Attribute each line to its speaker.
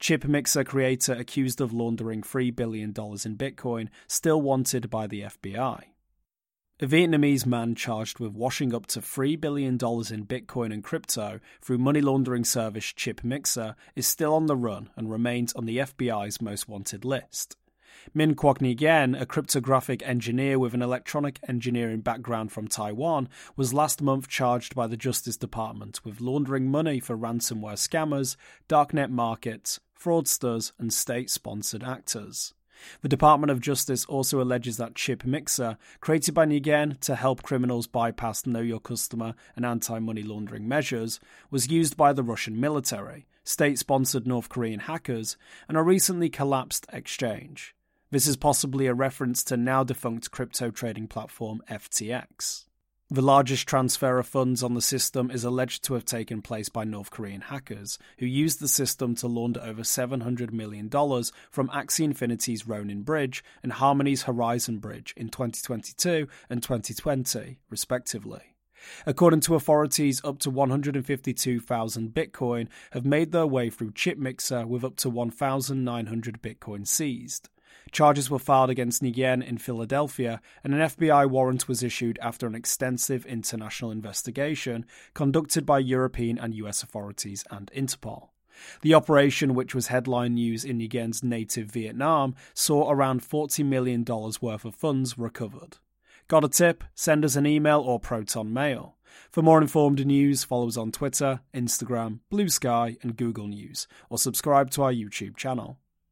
Speaker 1: ChipMixer creator accused of laundering $3 billion in Bitcoin, still wanted by the FBI. A Vietnamese man charged with washing up to $3 billion in Bitcoin and crypto through money laundering service ChipMixer is still on the run and remains on the FBI's most wanted list. Minh Quoc Nguyen, a cryptographic engineer with an electronic engineering background from Taiwan, was last month charged by the Justice Department with laundering money for ransomware scammers, darknet markets, fraudsters, and state sponsored actors. The Department of Justice also alleges that ChipMixer, created by Nguyen to help criminals bypass Know Your Customer and anti money laundering measures, was used by the Russian military, state sponsored North Korean hackers, and a recently collapsed exchange. This is possibly a reference to now defunct crypto trading platform FTX. The largest transfer of funds on the system is alleged to have taken place by North Korean hackers, who used the system to launder over $700 million from Axie Infinity's Ronin Bridge and Harmony's Horizon Bridge in 2022 and 2020, respectively. According to authorities, up to 152,000 Bitcoin have made their way through ChipMixer with up to 1,900 Bitcoin seized. Charges were filed against Nguyen in Philadelphia, and an FBI warrant was issued after an extensive international investigation conducted by European and US authorities and Interpol. The operation, which was headline news in Nguyen's native Vietnam, saw around $40 million worth of funds recovered. Got a tip? Send us an email or Proton Mail. For more informed news, follow us on Twitter, Instagram, Blue Sky, and Google News, or subscribe to our YouTube channel.